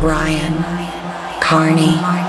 Bryan Kearney.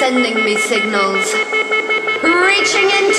Sending me signals, reaching into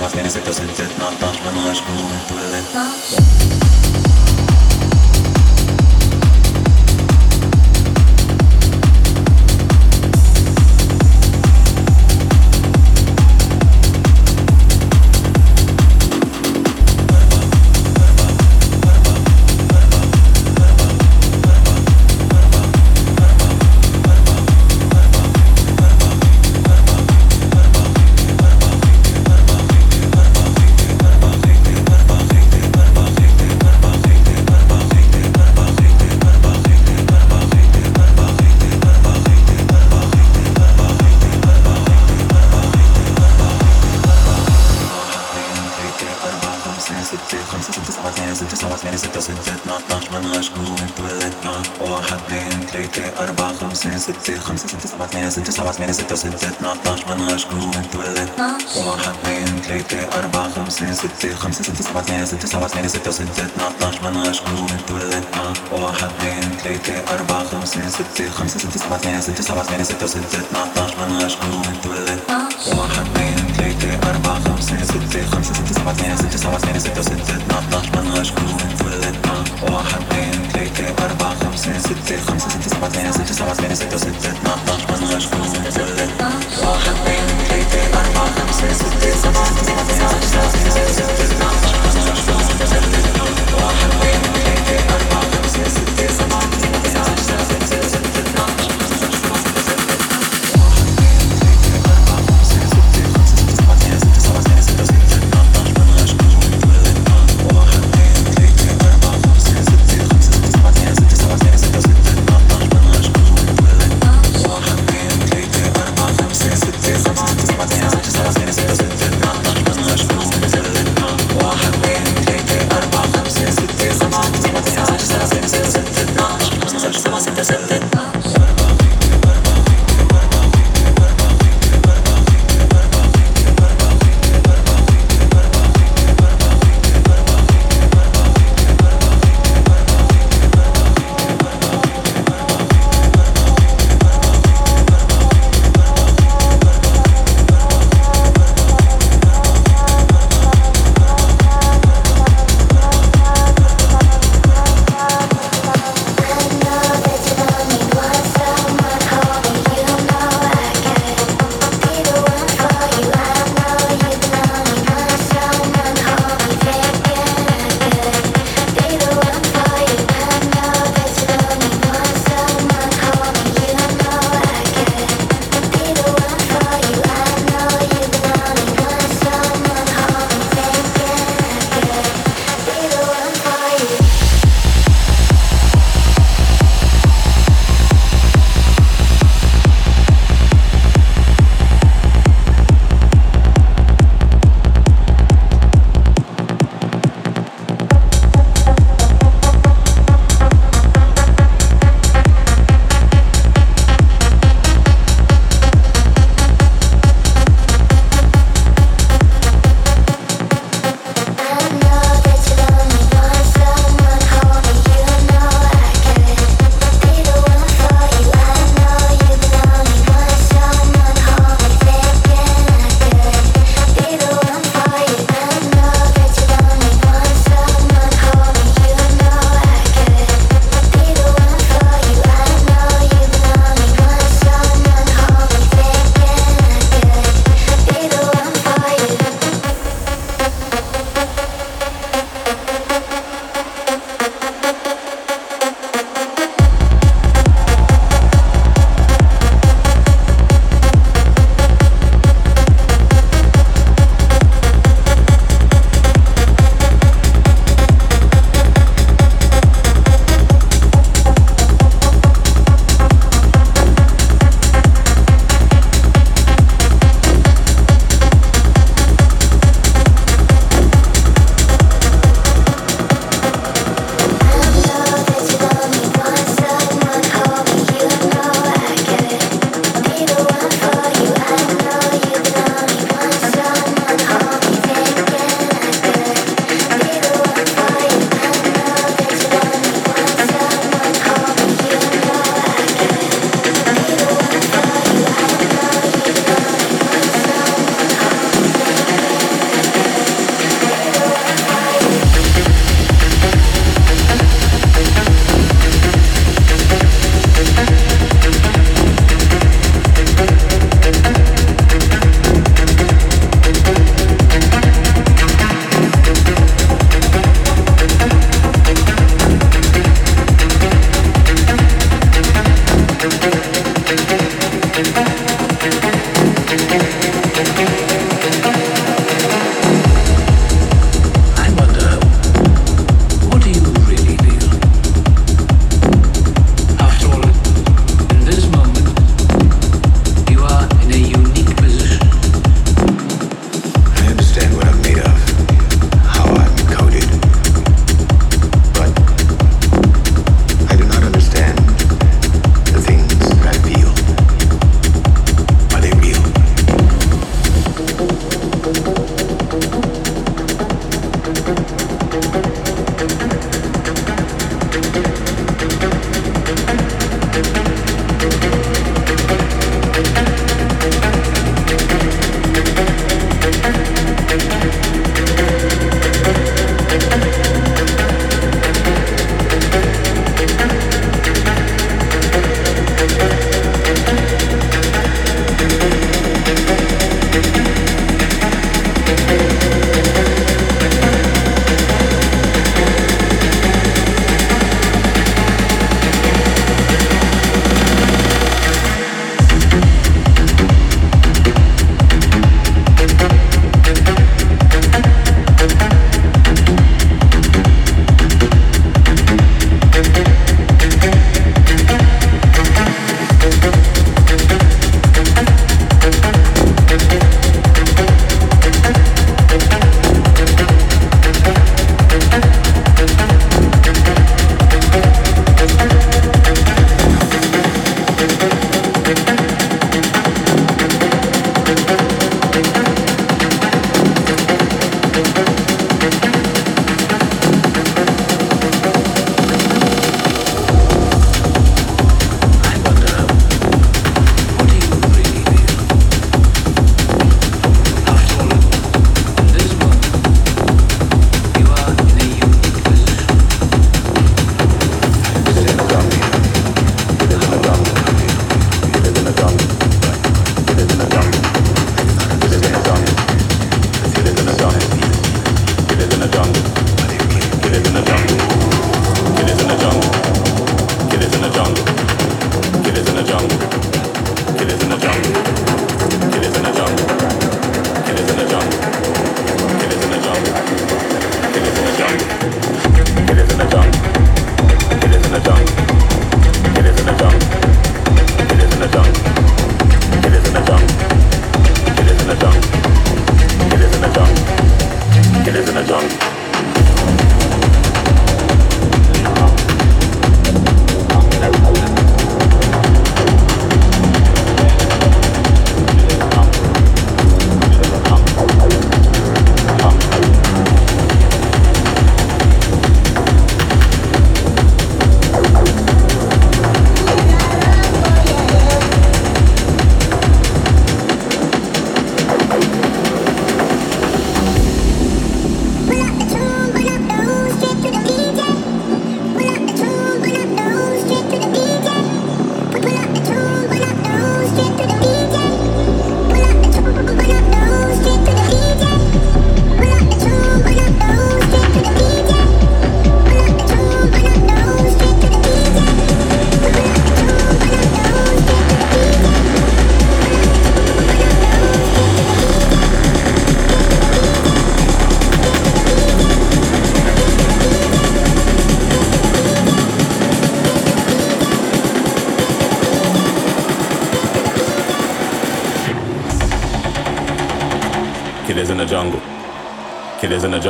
Ceva tienes que sentir, no estás, no es como tú ستة خمسة ستة سبعة ثمانية ستة سبعة ثمانية ستة ستة اتناشر منغش جروب اتولد واحد اثنين ثلاثة أربعة خمسة ستة خمسة ستة سبعة ثمانية ستة سبعة ثمانية ستة ستة اتناشر منغش جروب اتولد واحد اثنين ثلاثة أربعة خمسة ستة خمسة ستة سبعة ثمانية ستة سبعة ثمانية ستة ستة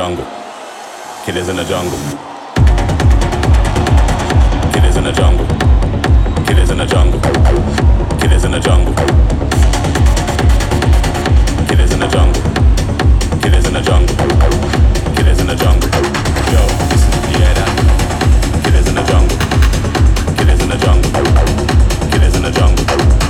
Jungle. Killers in the jungle. Killers in the jungle. Killers in the jungle. Killers in the jungle. Killers in the jungle. Killers in the jungle. Killers in the jungle. Yo, you hear that? Killers in the jungle. Killers in the jungle. Killers in the jungle.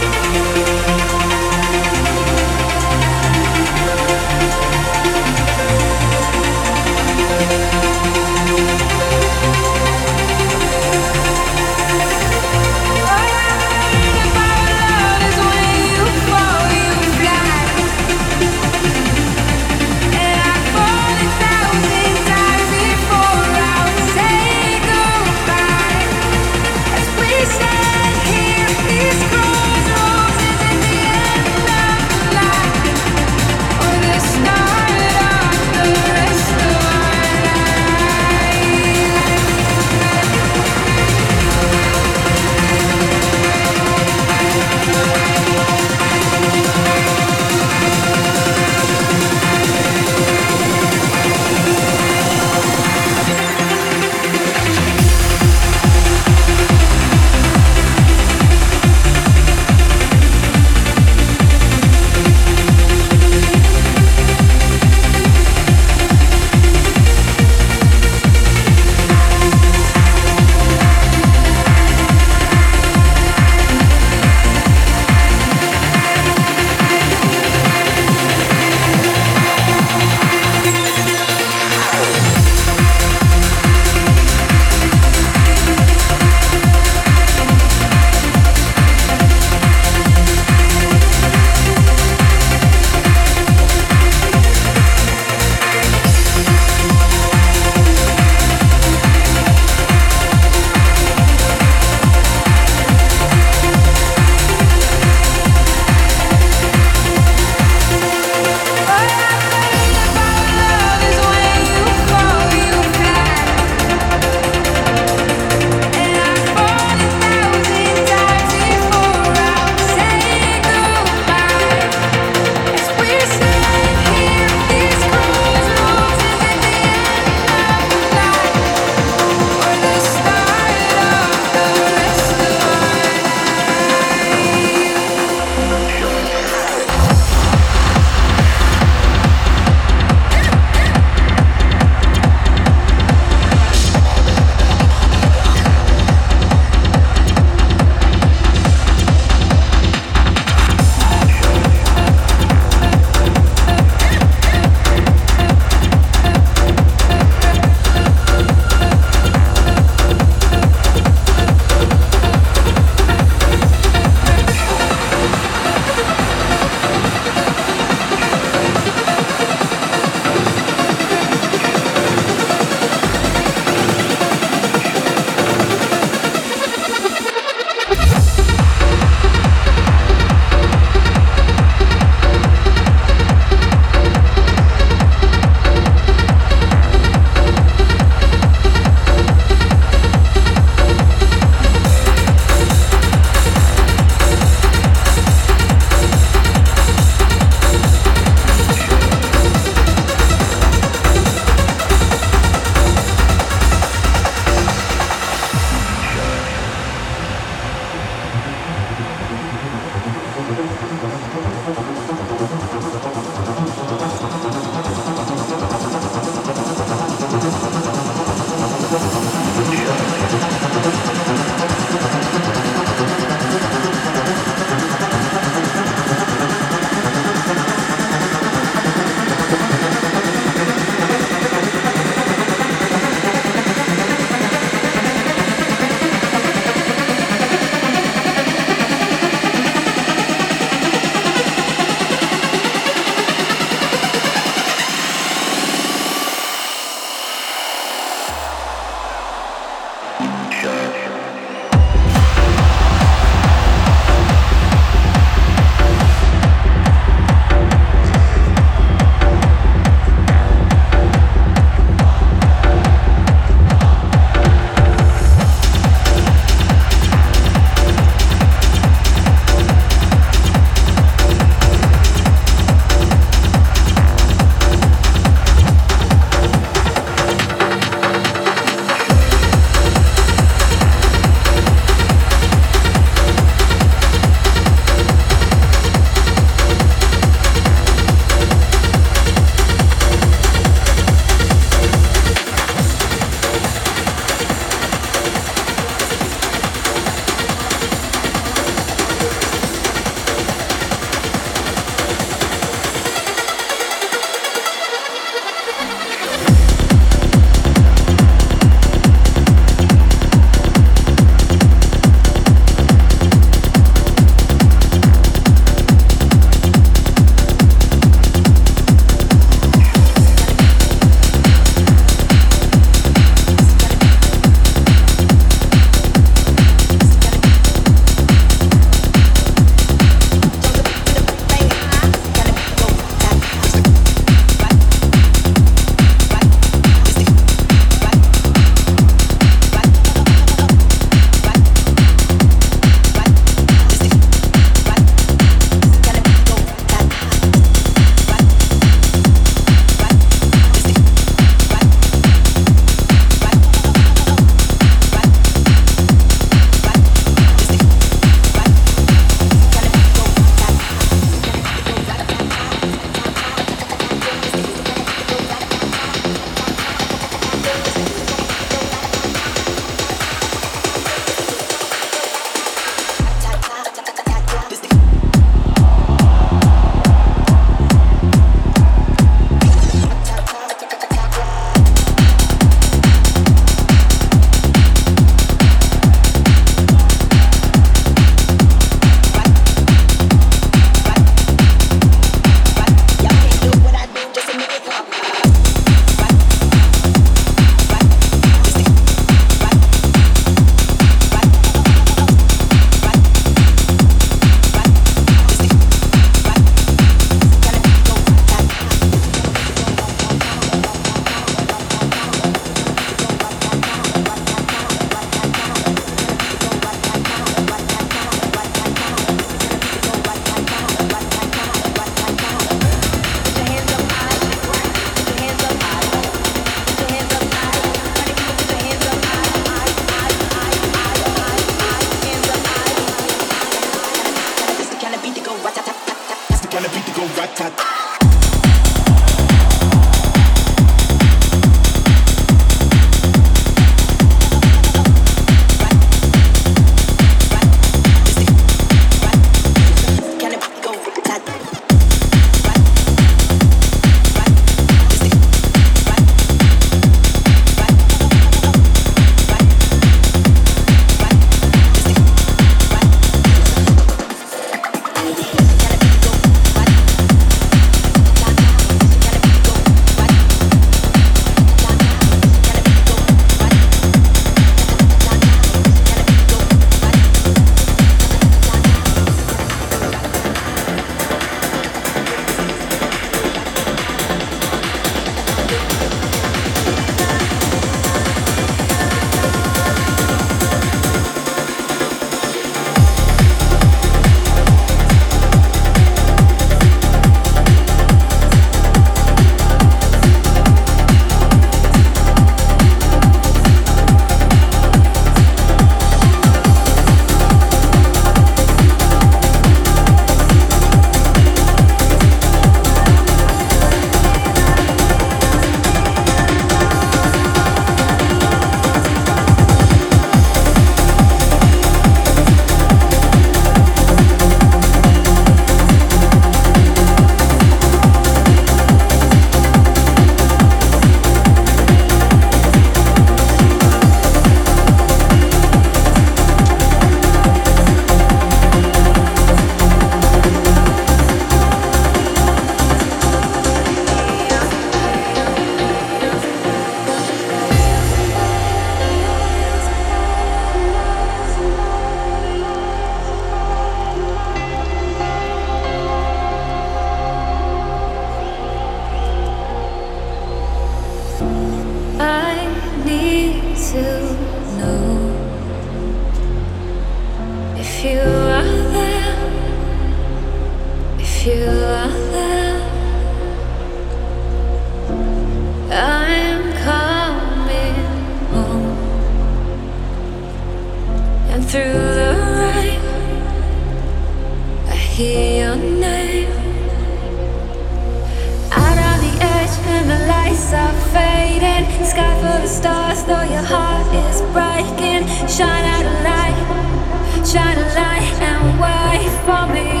Could be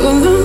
Come on.